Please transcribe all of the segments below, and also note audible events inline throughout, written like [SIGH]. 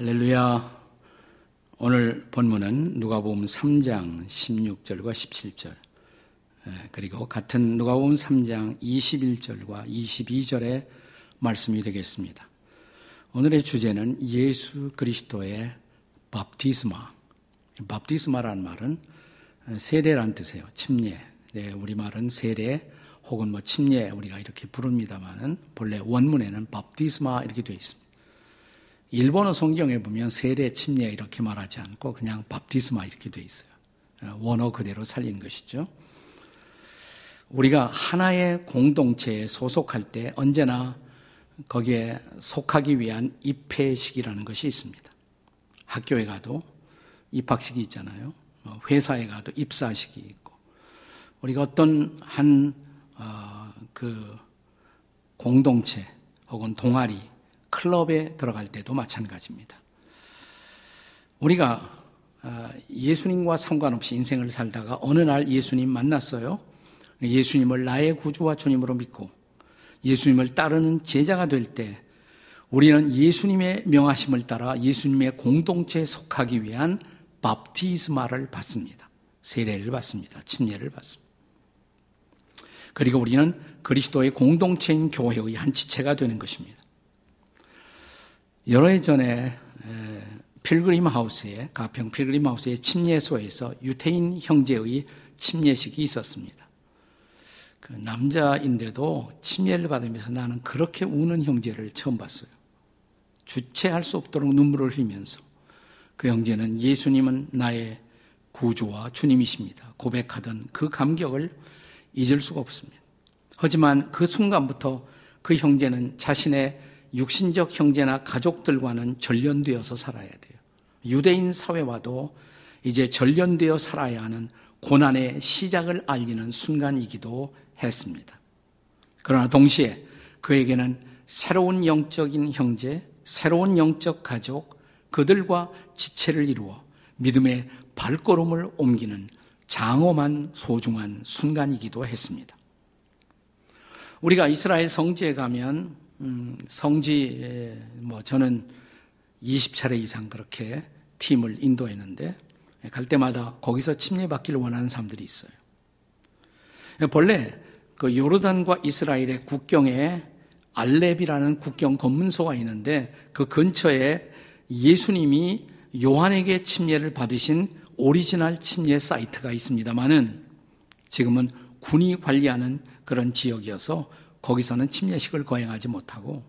할렐루야. 오늘 본문은 누가복음 3장 16절과 17절. 그리고 같은 누가복음 3장 21절과 22절의 말씀이 되겠습니다. 오늘의 주제는 예수 그리스도의 밥티스마. 밥티스마라는 말은 세례란 뜻이에요. 침례. 네, 우리말은 세례 혹은 뭐 침례 우리가 이렇게 부릅니다만은 본래 원문에는 밥티스마 이렇게 되어 있습니다. 일본어 성경에 보면 세례, 침례 이렇게 말하지 않고 그냥 밥티스마 이렇게 돼 있어요. 어, 원어 그대로 살린 것이죠. 우리가 하나의 공동체에 소속할 때 언제나 거기에 속하기 위한 입회식이라는 것이 있습니다. 학교에 가도 입학식이 있잖아요. 뭐 회사에 가도 입사식이 있고 우리가 어떤 한그 어, 그 공동체 혹은 동아리 클럽에 들어갈 때도 마찬가지입니다. 우리가 아, 예수님과 상관없이 인생을 살다가 어느 날 예수님 만났어요. 예수님을 나의 구주와 주님으로 믿고 예수님을 따르는 제자가 될 때 우리는 예수님의 명하심을 따라 예수님의 공동체에 속하기 위한 밥티스마를 받습니다. 세례를 받습니다. 침례를 받습니다. 그리고 우리는 그리스도의 공동체인 교회의 한 지체가 되는 것입니다. 여러 해 전에 필그림 하우스에 가평 필그림 하우스의 침례소에서 유태인 형제의 침례식이 있었습니다. 그 남자인데도 침례를 받으면서 나는 그렇게 우는 형제를 처음 봤어요. 주체할 수 없도록 눈물을 흘리면서 그 형제는 예수님은 나의 구주와 주님이십니다. 고백하던 그 감격을 잊을 수가 없습니다. 하지만 그 순간부터 그 형제는 자신의 육신적 형제나 가족들과는 전련되어서 살아야 돼요. 유대인 사회와도 이제 전련되어 살아야 하는 고난의 시작을 알리는 순간이기도 했습니다. 그러나 동시에 그에게는 새로운 영적인 형제, 새로운 영적 가족, 그들과 지체를 이루어 믿음의 발걸음을 옮기는 장엄한 소중한 순간이기도 했습니다. 우리가 이스라엘 성지에 가면 음, 성지 뭐 저는 20차례 이상 그렇게 팀을 인도했는데 갈 때마다 거기서 침례받기를 원하는 사람들이 있어요. 본래 그 요르단과 이스라엘의 국경에 알렌비라는 국경 검문소가 있는데 그 근처에 예수님이 요한에게 침례를 받으신 오리지널 침례 사이트가 있습니다만은 지금은 군이 관리하는 그런 지역이어서 거기서는 침례식을 거행하지 못하고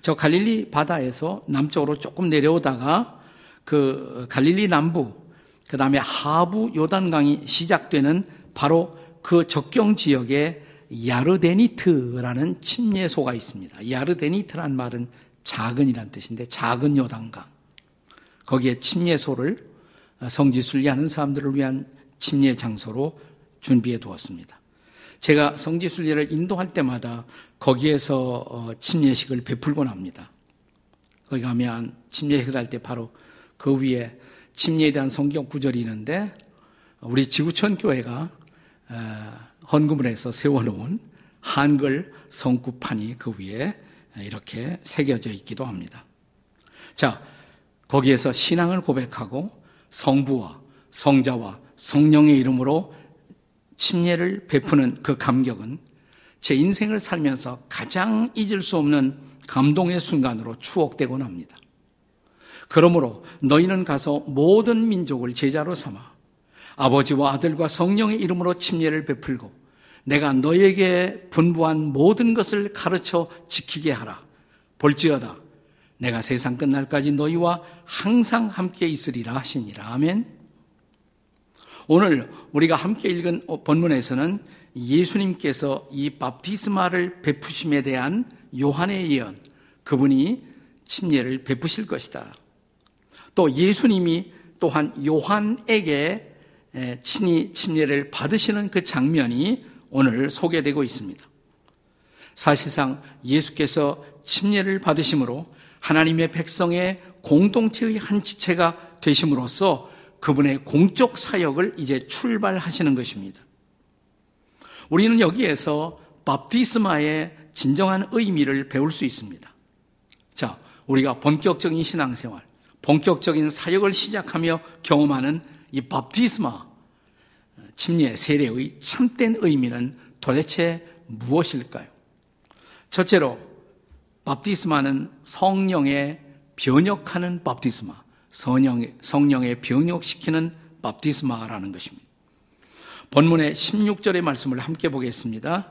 저 갈릴리 바다에서 남쪽으로 조금 내려오다가 그 갈릴리 남부 그 다음에 하부 요단강이 시작되는 바로 그 적경 지역에 야르데니트라는 침례소가 있습니다. 야르데니트란 말은 작은이란 뜻인데 작은 요단강 거기에 침례소를 성지 순례하는 사람들을 위한 침례 장소로 준비해 두었습니다. 제가 성지순례를 인도할 때마다 거기에서 어, 침례식을 베풀곤 합니다. 거기 가면 침례식을 할 때 바로 그 위에 침례에 대한 성경 구절이 있는데 우리 지구촌 교회가 어, 헌금을 해서 세워놓은 한글 성구판이 그 위에 이렇게 새겨져 있기도 합니다. 자, 거기에서 신앙을 고백하고 성부와 성자와 성령의 이름으로 침례를 베푸는 그 감격은 제 인생을 살면서 가장 잊을 수 없는 감동의 순간으로 추억되곤 합니다. 그러므로 너희는 가서 모든 민족을 제자로 삼아 아버지와 아들과 성령의 이름으로 침례를 베풀고 내가 너에게 분부한 모든 것을 가르쳐 지키게 하라. 볼지어다. 내가 세상 끝날까지 너희와 항상 함께 있으리라 하시니라. 아멘. 오늘 우리가 함께 읽은 본문에서는 예수님께서 이 밥티스마를 베푸심에 대한 요한의 예언, 그분이 침례를 베푸실 것이다. 또 예수님이 또한 요한에게 친히 침례를 받으시는 그 장면이 오늘 소개되고 있습니다. 사실상 예수께서 침례를 받으심으로 하나님의 백성의 공동체의 한 지체가 되심으로써 그분의 공적 사역을 이제 출발하시는 것입니다. 우리는 여기에서 밥티스마의 진정한 의미를 배울 수 있습니다. 자, 우리가 본격적인 신앙생활, 본격적인 사역을 시작하며 경험하는 이 밥티스마, 침례 세례의 참된 의미는 도대체 무엇일까요? 첫째로 밥티스마는 성령의 변혁하는 밥티스마, 성령의, 성령의 변혁시키는 밥티스마라는 것입니다. 본문의 16절의 말씀을 함께 보겠습니다.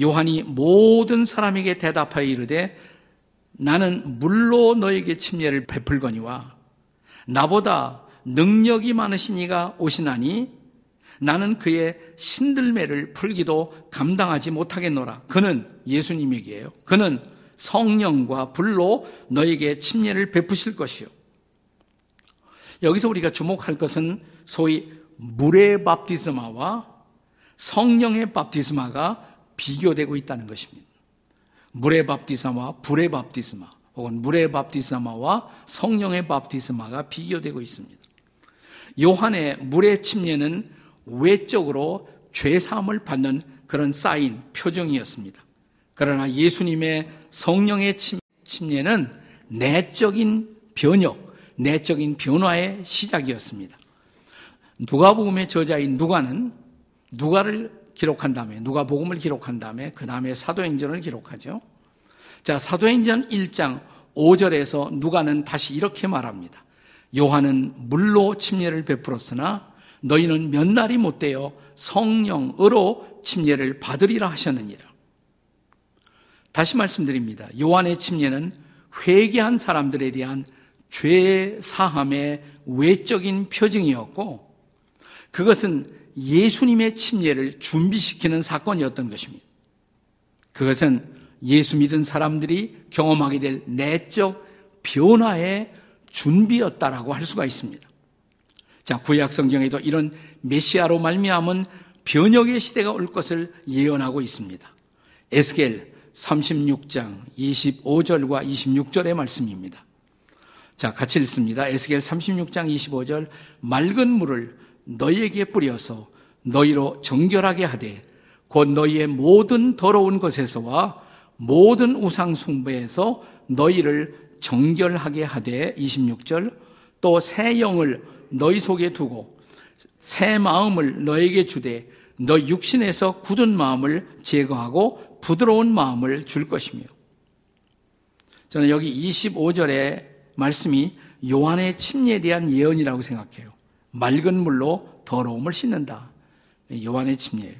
요한이 모든 사람에게 대답하여 이르되 나는 물로 너에게 침례를 베풀거니와 나보다 능력이 많으신 이가 오시나니 나는 그의 신들매를 풀기도 감당하지 못하겠노라. 그는 예수님에게요. 그는 성령과 불로 너에게 침례를 베푸실 것이요. 여기서 우리가 주목할 것은 소위 물의 밥티스마와 성령의 밥티스마가 비교되고 있다는 것입니다. 물의 밥티스마와 불의 밥티스마 혹은 물의 밥티스마와 성령의 밥티스마가 비교되고 있습니다. 요한의 물의 침례는 외적으로 죄 사함을 받는 그런 사인 표정이었습니다. 그러나 예수님의 성령의 침례는 내적인 변혁, 내적인 변화의 시작이었습니다. 누가복음의 저자인 누가는 누가를 기록한 다음에 누가복음을 기록한 다음에 그 다음에 사도행전을 기록하죠. 자, 사도행전 1장 5절에서 누가는 다시 이렇게 말합니다. 요한은 물로 침례를 베풀었으나 너희는 몇 날이 못 되어 성령으로 침례를 받으리라 하셨느니라. 다시 말씀드립니다. 요한의 침례는 회개한 사람들에 대한 죄 사함의 외적인 표징이었고 그것은 예수님의 침례를 준비시키는 사건이었던 것입니다. 그것은 예수 믿은 사람들이 경험하게 될 내적 변화의 준비였다라고 할 수가 있습니다. 자, 구약 성경에도 이런 메시아로 말미암은 변혁의 시대가 올 것을 예언하고 있습니다. 에스겔 36장 25절과 26절의 말씀입니다. 자, 같이 읽습니다. 에스겔 36장 25절 맑은 물을 너희에게 뿌려서 너희로 정결하게 하되 곧 너희의 모든 더러운 것에서와 모든 우상 숭배에서 너희를 정결하게 하되 26절 또 새 영을 너희 속에 두고 새 마음을 너에게 주되 너 육신에서 굳은 마음을 제거하고 부드러운 마음을 줄 것이며 저는 여기 25절의 말씀이 요한의 침례에 대한 예언이라고 생각해요. 맑은 물로 더러움을 씻는다. 요한의 침례예요.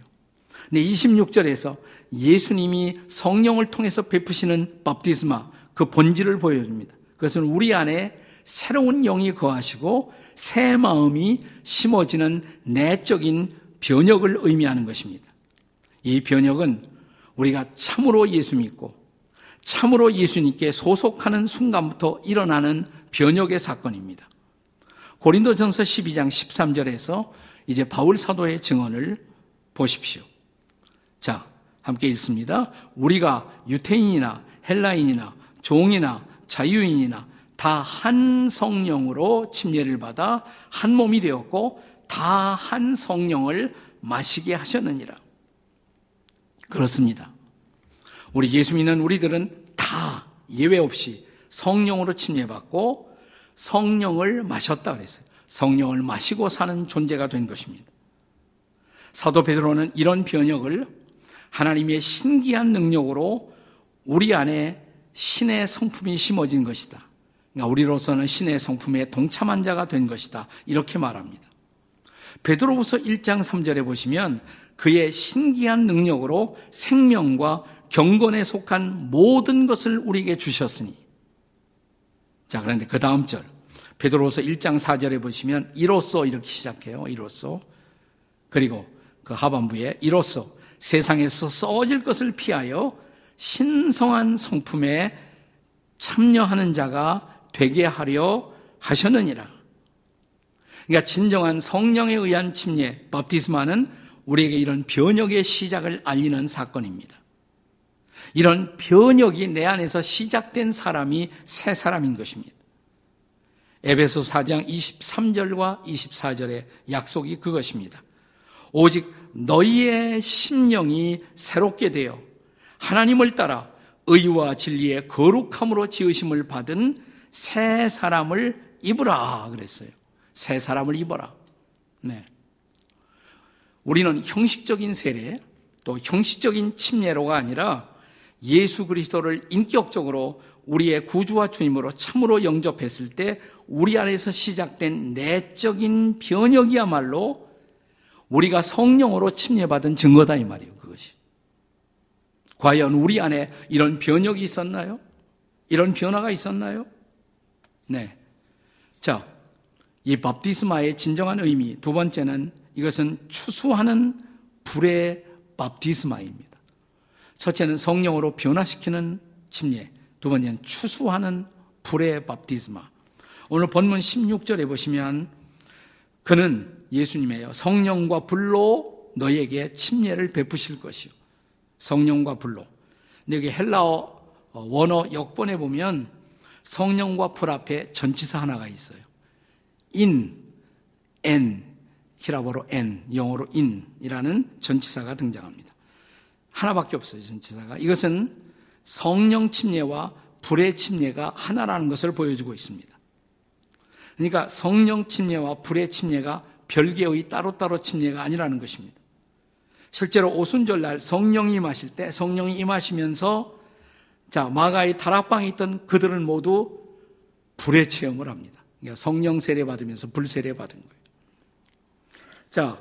근데 26절에서 예수님이 성령을 통해서 베푸시는 밥디스마 그 본질을 보여줍니다. 그것은 우리 안에 새로운 영이 거하시고 새 마음이 심어지는 내적인 변혁을 의미하는 것입니다. 이 변혁은 우리가 참으로 예수 믿고 참으로 예수님께 소속하는 순간부터 일어나는 변혁의 사건입니다. 고린도전서 12장 13절에서 이제 바울 사도의 증언을 보십시오. 자, 함께 읽습니다. 우리가 유태인이나 헬라인이나 종이나 자유인이나 다 한 성령으로 침례를 받아 한 몸이 되었고 다 한 성령을 마시게 하셨느니라. 그렇습니다. 우리 예수 믿는 우리들은 다 예외 없이 성령으로 침례받고 성령을 마셨다 그랬어요. 성령을 마시고 사는 존재가 된 것입니다. 사도 베드로는 이런 변혁을 하나님의 신기한 능력으로 우리 안에 신의 성품이 심어진 것이다. 그러니까 우리로서는 신의 성품에 동참한 자가 된 것이다. 이렇게 말합니다. 베드로후서 1장 3절에 보시면 그의 신기한 능력으로 생명과 경건에 속한 모든 것을 우리에게 주셨으니. 자, 그런데 그 다음 절. 베드로서 1장 4절에 보시면 이로써 이렇게 시작해요. 이로써. 그리고 그 하반부에 이로써 세상에서 써질 것을 피하여 신성한 성품에 참여하는 자가 되게 하려 하셨느니라. 그러니까 진정한 성령에 의한 침례, 밥티스마는 우리에게 이런 변혁의 시작을 알리는 사건입니다. 이런 변혁이 내 안에서 시작된 사람이 새 사람인 것입니다. 에베소 4장 23절과 24절의 약속이 그것입니다. 오직 너희의 심령이 새롭게 되어 하나님을 따라 의와 진리의 거룩함으로 지으심을 받은 새 사람을 입으라 그랬어요. 새 사람을 입어라. 네. 우리는 형식적인 세례, 또 형식적인 침례로가 아니라 예수 그리스도를 인격적으로 우리의 구주와 주님으로 참으로 영접했을 때 우리 안에서 시작된 내적인 변혁이야말로 우리가 성령으로 침례받은 증거다 이 말이에요. 그것이. 과연 우리 안에 이런 변혁이 있었나요? 이런 변화가 있었나요? 네. 자, 이 밥디스마의 진정한 의미 두 번째는 이것은 추수하는 불의 밥디스마입니다. 첫째는 성령으로 변화시키는 침례, 두 번째는 추수하는 불의 밥디스마. 오늘 본문 16절에 보시면 그는 예수님이에요. 성령과 불로 너에게 침례를 베푸실 것이요. 성령과 불로. 근데 여기 헬라어 어, 원어 역본에 보면 성령과 불 앞에 전치사 하나가 있어요. in, n, 히라보로 n, 영어로 in이라는 전치사가 등장합니다. 하나밖에 없어요, 전치사가. 이것은 성령 침례와 불의 침례가 하나라는 것을 보여주고 있습니다. 그러니까 성령 침례와 불의 침례가 별개의 따로따로 침례가 아니라는 것입니다. 실제로 오순절날 성령이 임하실 때 성령이 임하시면서 자 마가의 다락방에 있던 그들은 모두 불의 체험을 합니다. 그러니까 성령 세례 받으면서 불 세례 받은 거예요. 자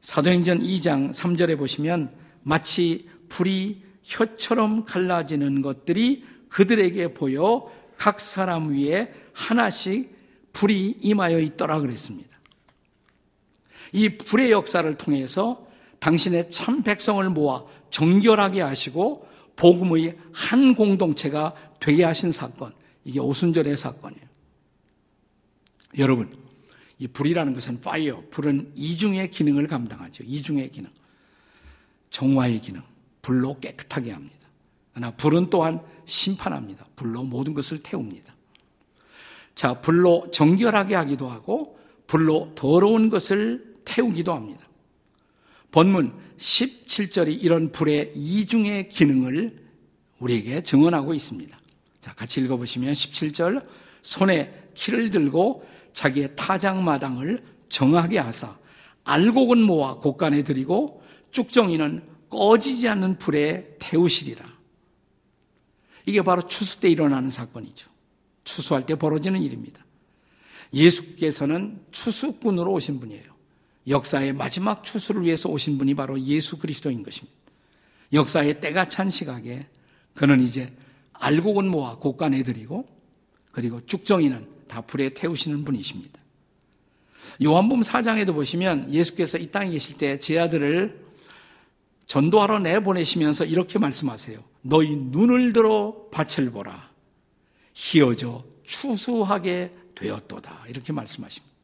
사도행전 2장 3절에 보시면 마치 불이 혀처럼 갈라지는 것들이 그들에게 보여 각 사람 위에 하나씩 불이 임하여 있더라 그랬습니다. 이 불의 역사를 통해서 당신의 참 백성을 모아 정결하게 하시고 복음의 한 공동체가 되게 하신 사건. 이게 오순절의 사건이에요. 여러분, 이 불이라는 것은 파이어. 불은 이중의 기능을 감당하죠. 이중의 기능. 정화의 기능. 불로 깨끗하게 합니다. 그러나 불은 또한 심판합니다. 불로 모든 것을 태웁니다. 자, 불로 정결하게 하기도 하고 불로 더러운 것을 태우기도 합니다. 본문 17절이 이런 불의 이중의 기능을 우리에게 증언하고 있습니다. 자, 같이 읽어보시면 17절 손에 키를 들고 자기의 타작마당을 정하게 하사 알곡은 모아 곳간에 들이고 쭉정이는 꺼지지 않는 불에 태우시리라. 이게 바로 추수 때 일어나는 사건이죠. 추수할 때 벌어지는 일입니다. 예수께서는 추수꾼으로 오신 분이에요. 역사의 마지막 추수를 위해서 오신 분이 바로 예수 그리스도인 것입니다. 역사의 때가 찬 시각에 그는 이제 알곡은 모아 곳간에 들이고 그리고 쭉정이는 다 불에 태우시는 분이십니다. 요한복음 4장에도 보시면 예수께서 이 땅에 계실 때 제 아들을 전도하러 내보내시면서 이렇게 말씀하세요. 너희 눈을 들어 밭을 보라. 희어져 추수하게 되었도다. 이렇게 말씀하십니다.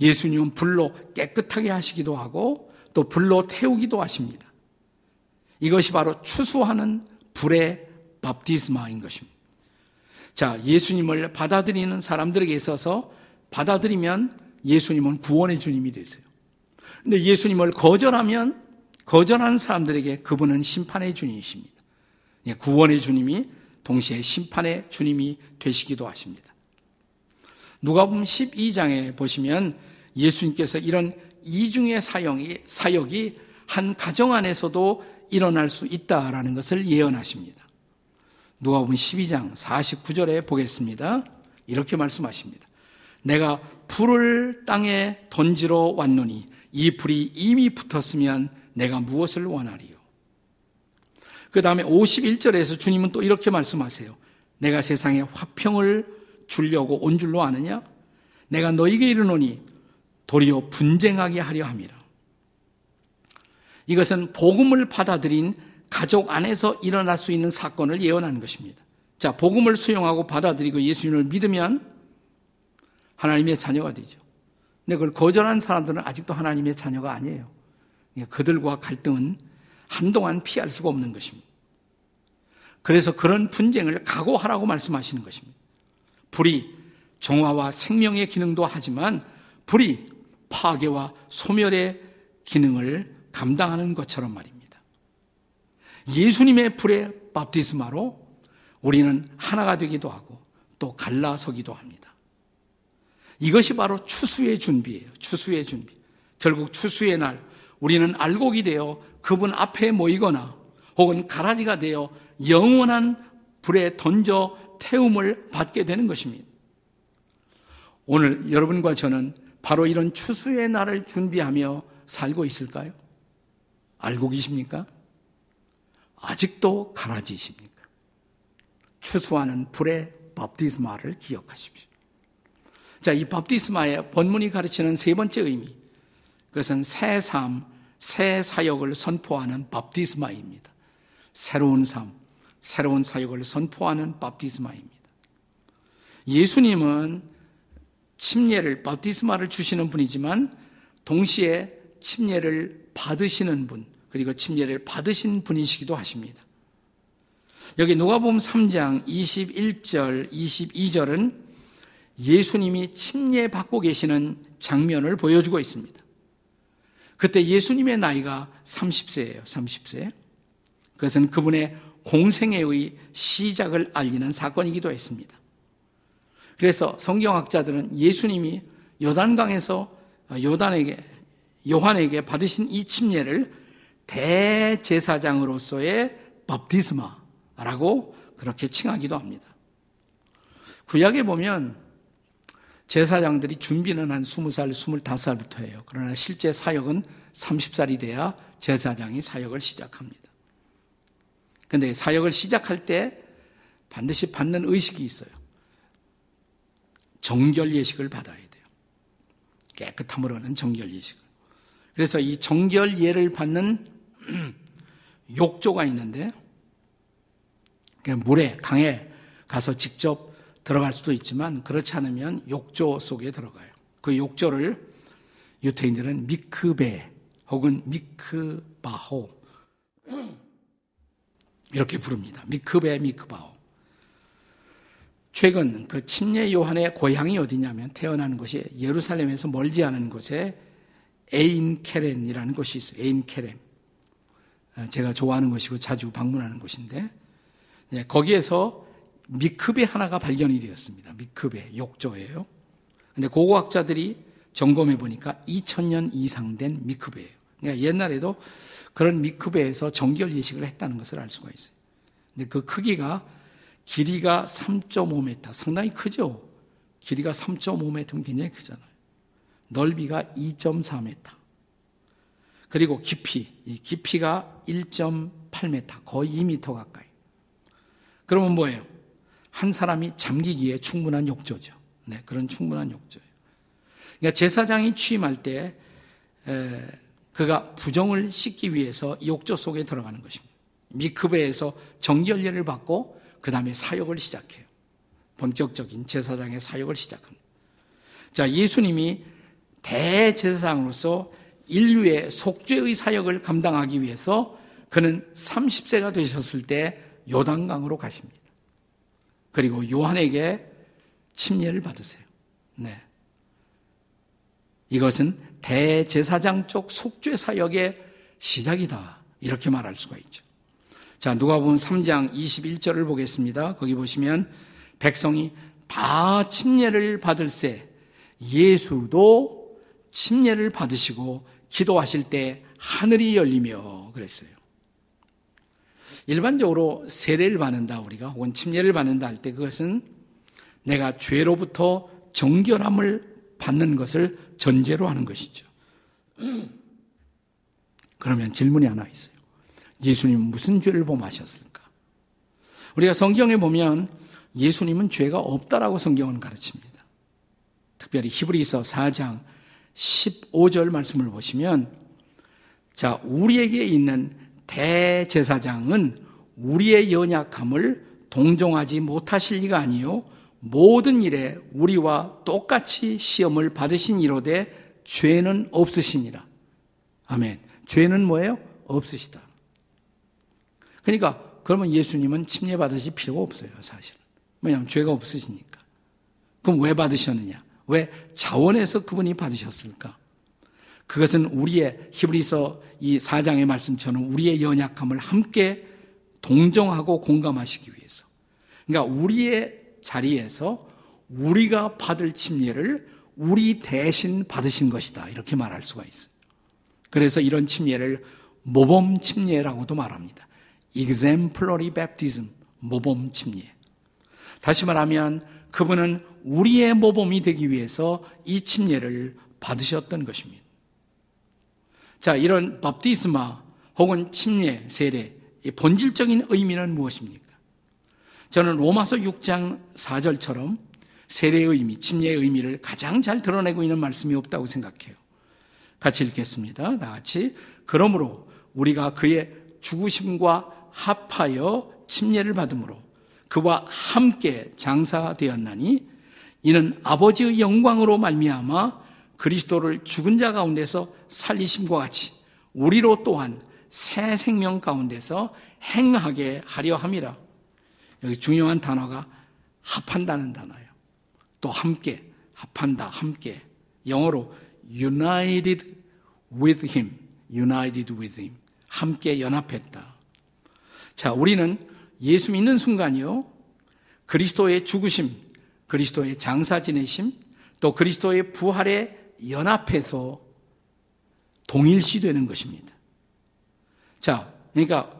예수님은 불로 깨끗하게 하시기도 하고 또 불로 태우기도 하십니다. 이것이 바로 추수하는 불의 밥디스마인 것입니다. 자, 예수님을 받아들이는 사람들에게 있어서 받아들이면 예수님은 구원의 주님이 되세요. 근데 예수님을 거절하면 거절하는 사람들에게 그분은 심판의 주님이십니다. 예, 구원의 주님이 동시에 심판의 주님이 되시기도 하십니다. 누가 보면 12장에 보시면 예수님께서 이런 이중의 사용이, 사역이 한 가정 안에서도 일어날 수 있다라는 것을 예언하십니다. 누가 보면 12장 49절에 보겠습니다. 이렇게 말씀하십니다. 내가 불을 땅에 던지러 왔노니 이 불이 이미 붙었으면 내가 무엇을 원하리요? 그 다음에 51절에서 주님은 또 이렇게 말씀하세요. 내가 세상에 화평을 주려고 온 줄로 아느냐? 내가 너에게 이르노니 도리어 분쟁하게 하려 함이라. 이것은 복음을 받아들인 가족 안에서 일어날 수 있는 사건을 예언하는 것입니다. 자, 복음을 수용하고 받아들이고 예수님을 믿으면 하나님의 자녀가 되죠. 근데 그걸 거절한 사람들은 아직도 하나님의 자녀가 아니에요. 그들과 갈등은 한동안 피할 수가 없는 것입니다. 그래서 그런 분쟁을 각오하라고 말씀하시는 것입니다. 불이 정화와 생명의 기능도 하지만 불이 파괴와 소멸의 기능을 감당하는 것처럼 말입니다. 예수님의 불의 밥티스마로 우리는 하나가 되기도 하고 또 갈라서기도 합니다. 이것이 바로 추수의 준비예요. 추수의 준비. 결국 추수의 날 우리는 알곡이 되어 그분 앞에 모이거나 혹은 가라지가 되어 영원한 불에 던져 태움을 받게 되는 것입니다. 오늘 여러분과 저는 바로 이런 추수의 날을 준비하며 살고 있을까요? 알고 계십니까? 아직도 가라지십니까? 추수하는 불의 밥디스마를 기억하십시오. 자, 이 밥디스마의 본문이 가르치는 세 번째 의미. 그것은 새 삶, 새 사역을 선포하는 밥디스마입니다. 새로운 삶, 새로운 사역을 선포하는 밥디스마입니다. 예수님은 침례를 밥디스마를 주시는 분이지만 동시에 침례를 받으시는 분 그리고 침례를 받으신 분이시기도 하십니다. 여기 누가복음 3장 21절 22절은 예수님이 침례 받고 계시는 장면을 보여주고 있습니다. 그때 예수님의 나이가 30세예요. 30세. 그것은 그분의 공생애의 시작을 알리는 사건이기도 했습니다. 그래서 성경학자들은 예수님이 요단강에서 요단에게 요한에게 받으신 이 침례를 대제사장으로서의 밥디스마라고 그렇게 칭하기도 합니다. 구약에 보면 제사장들이 준비는 한 20살, 25살부터 해요. 그러나 실제 사역은 30살이 돼야 제사장이 사역을 시작합니다. 근데 사역을 시작할 때 반드시 받는 의식이 있어요. 정결 예식을 받아야 돼요. 깨끗함으로는 정결 예식을. 그래서 이 정결 예를 받는 [CLEARS THROAT] 욕조가 있는데 물에 강에 가서 직접 들어갈 수도 있지만 그렇지 않으면 욕조 속에 들어가요. 그 욕조를 유태인들은 미크베 혹은 미크바호 [CLEARS THROAT] 이렇게 부릅니다. 미크베 미크바호. 최근 그 침례 요한의 고향이 어디냐면 태어나는 곳이 예루살렘에서 멀지 않은 곳에 에인케렌이라는 곳이 있어요. 에인케렌. 아, 제가 좋아하는 곳이고 자주 방문하는 곳인데 예, 거기에서 미크베 하나가 발견이 되었습니다. 미크베 욕조예요. 근데 고고학자들이 점검해 보니까 2000년 이상 된 미크베예요. 그러니까 옛날에도 그런 미크베에서 정결 예식을 했다는 것을 알 수가 있어요. 근데 그 크기가 길이가 3.5m, 상당히 크죠? 길이가 3.5m면 굉장히 크잖아요. 넓이가 2.4m. 그리고 깊이, 이 깊이가 1.8m, 거의 2m 가까이. 그러면 뭐예요? 한 사람이 잠기기에 충분한 욕조죠. 네, 그런 충분한 욕조예요. 그러니까 제사장이 취임할 때 에, 그가 부정을 씻기 위해서 욕조 속에 들어가는 것입니다. 미크베에서 정결례를 받고 그 다음에 사역을 시작해요. 본격적인 제사장의 사역을 시작합니다. 자, 예수님이 대제사장으로서 인류의 속죄의 사역을 감당하기 위해서 그는 30세가 되셨을 때 요단강으로 가십니다. 그리고 요한에게 침례를 받으세요. 네. 이것은 대제사장 쪽 속죄 사역의 시작이다. 이렇게 말할 수가 있죠. 자, 누가 보면 3장 21절을 보겠습니다. 거기 보시면 백성이 다 침례를 받을세 예수도 침례를 받으시고 기도하실 때 하늘이 열리며 그랬어요. 일반적으로 세례를 받는다 우리가 혹은 침례를 받는다 할 때 그것은 내가 죄로부터 정결함을 받는 것을 전제로 하는 것이죠. [CLEARS THROAT] 그러면 질문이 하나 있어요. 예수님은 무슨 죄를 범하셨을까? 우리가 성경에 보면 예수님은 죄가 없다라고 성경은 가르칩니다. 특별히 히브리서 4장 15절 말씀을 보시면 자, 우리에게 있는 대제사장은 우리의 연약함을 동정하지 못하실 리가 아니요 모든 일에 우리와 똑같이 시험을 받으신 이로되 죄는 없으시니라. 아멘. 죄는 뭐예요? 없으시다. 그러니까 그러면 예수님은 침례 받으실 필요가 없어요, 사실은. 왜냐하면 죄가 없으시니까. 그럼 왜 받으셨느냐? 왜 자원에서 그분이 받으셨을까? 그것은 우리의 히브리서 이 4장의 말씀처럼 우리의 연약함을 함께 동정하고 공감하시기 위해서. 그러니까 우리의 자리에서 우리가 받을 침례를 우리 대신 받으신 것이다. 이렇게 말할 수가 있어요. 그래서 이런 침례를 모범 침례라고도 말합니다. exemplary baptism, 모범 침례. 다시 말하면 그분은 우리의 모범이 되기 위해서 이 침례를 받으셨던 것입니다. 자, 이런 밥디스마 혹은 침례, 세례, 본질적인 의미는 무엇입니까? 저는 로마서 6장 4절처럼 세례의 의미, 침례의 의미를 가장 잘 드러내고 있는 말씀이 없다고 생각해요. 같이 읽겠습니다. 다 같이. 그러므로 우리가 그의 죽으심과 합하여 침례를 받음으로 그와 함께 장사되었나니 이는 아버지의 영광으로 말미암아 그리스도를 죽은 자 가운데서 살리심과 같이 우리로 또한 새 생명 가운데서 행하게 하려 함이라. 여기 중요한 단어가 합한다는 단어예요. 또 함께, 합한다, 함께. 영어로 united with him, united with him. 함께 연합했다. 자, 우리는 예수 믿는 순간이요. 그리스도의 죽으심, 그리스도의 장사 지내심, 또 그리스도의 부활에 연합해서 동일시되는 것입니다. 자, 그러니까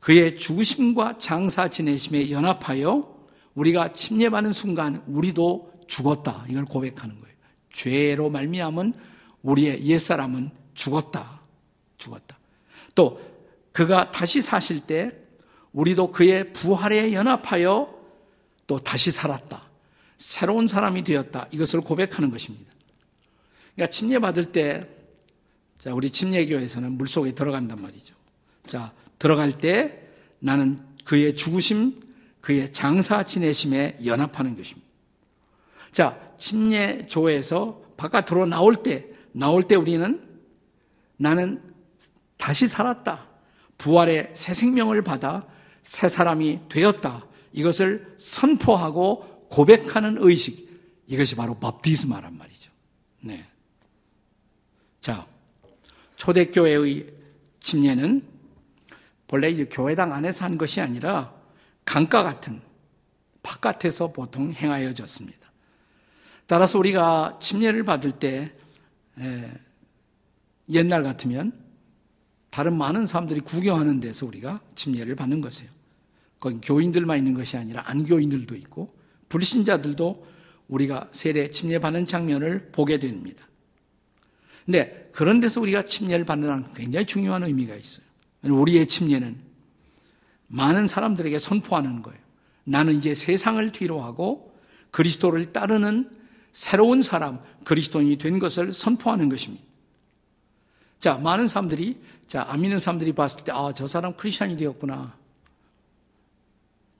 그의 죽으심과 장사 지내심에 연합하여 우리가 침례받는 순간 우리도 죽었다. 이걸 고백하는 거예요. 죄로 말미암은 우리의 옛사람은 죽었다. 죽었다. 또 그가 다시 사실 때 우리도 그의 부활에 연합하여 또 다시 살았다. 새로운 사람이 되었다. 이것을 고백하는 것입니다. 그러니까 침례 받을 때 자, 우리 침례교에서는 물 속에 들어간단 말이죠. 자, 들어갈 때 나는 그의 죽으심, 그의 장사 지내심에 연합하는 것입니다. 자, 침례조에서 바깥으로 나올 때, 나올 때 우리는 나는 다시 살았다. 부활의 새 생명을 받아 새 사람이 되었다. 이것을 선포하고 고백하는 의식. 이것이 바로 밥디스마란 말이죠. 네. 자, 초대교회의 침례는 본래 이 교회당 안에서 한 것이 아니라 강가 같은 바깥에서 보통 행하여졌습니다. 따라서 우리가 침례를 받을 때 옛날 같으면 다른 많은 사람들이 구경하는 데서 우리가 침례를 받는 것이에요. 거기 교인들만 있는 것이 아니라 안교인들도 있고 불신자들도 우리가 세례 침례 받는 장면을 보게 됩니다. 근데 그런 데서 우리가 침례를 받는 굉장히 중요한 의미가 있어요. 우리의 침례는 많은 사람들에게 선포하는 거예요. 나는 이제 세상을 뒤로하고 그리스도를 따르는 새로운 사람, 그리스도인이 된 것을 선포하는 것입니다. 자, 많은 사람들이, 자, 안 믿는 사람들이 봤을 때, 아, 저 사람 크리스천이 되었구나.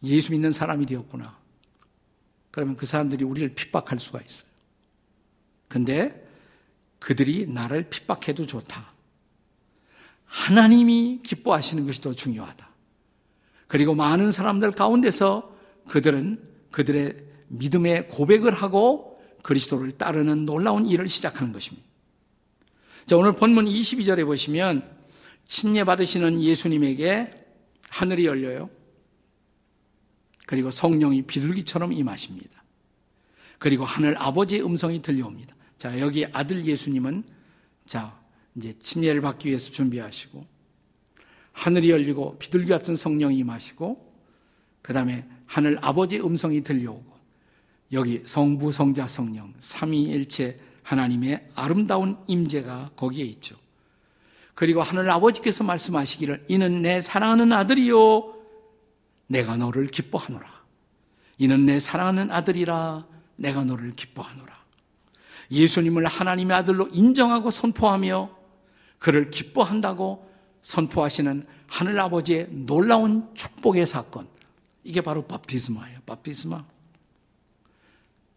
예수 믿는 사람이 되었구나. 그러면 그 사람들이 우리를 핍박할 수가 있어요. 근데 그들이 나를 핍박해도 좋다. 하나님이 기뻐하시는 것이 더 중요하다. 그리고 많은 사람들 가운데서 그들은 그들의 믿음의 고백을 하고 그리스도를 따르는 놀라운 일을 시작하는 것입니다. 자, 오늘 본문 22절에 보시면 침례 받으시는 예수님에게 하늘이 열려요. 그리고 성령이 비둘기처럼 임하십니다. 그리고 하늘 아버지의 음성이 들려옵니다. 자, 여기 아들 예수님은 자, 이제 침례를 받기 위해서 준비하시고 하늘이 열리고 비둘기 같은 성령이 임하시고 그다음에 하늘 아버지의 음성이 들려오고 여기 성부 성자 성령 삼위일체 하나님의 아름다운 임재가 거기에 있죠. 그리고 하늘 아버지께서 말씀하시기를 이는 내 사랑하는 아들이요 내가 너를 기뻐하노라. 이는 내 사랑하는 아들이라 내가 너를 기뻐하노라. 예수님을 하나님의 아들로 인정하고 선포하며 그를 기뻐한다고 선포하시는 하늘 아버지의 놀라운 축복의 사건. 이게 바로 밥티스마예요. 밥티스마.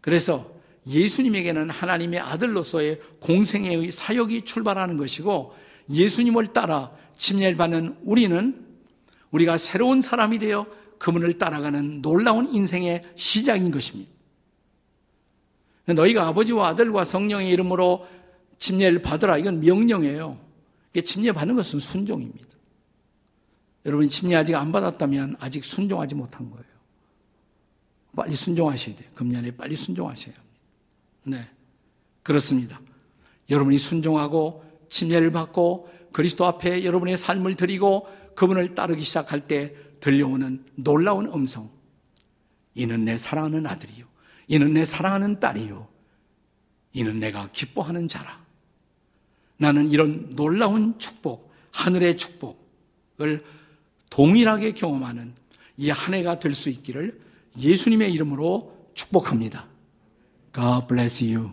그래서 예수님에게는 하나님의 아들로서의 공생애의 사역이 출발하는 것이고 예수님을 따라 침례를 받는 우리는 우리가 새로운 사람이 되어 그분을 따라가는 놀라운 인생의 시작인 것입니다. 너희가 아버지와 아들과 성령의 이름으로 침례를 받으라. 이건 명령이에요. 침례 받는 것은 순종입니다. 여러분이 침례 아직 안 받았다면 아직 순종하지 못한 거예요. 빨리 순종하셔야 돼요. 금년에 빨리 순종하셔야 합니다. 네. 그렇습니다. 여러분이 순종하고 침례를 받고 그리스도 앞에 여러분의 삶을 드리고 그분을 따르기 시작할 때 들려오는 놀라운 음성. 이는 내 사랑하는 아들이요. 이는 내 사랑하는 딸이요. 이는 내가 기뻐하는 자라. 나는 이런 놀라운 축복, 하늘의 축복을 동일하게 경험하는 이 한 해가 될 수 있기를 예수님의 이름으로 축복합니다. God bless you.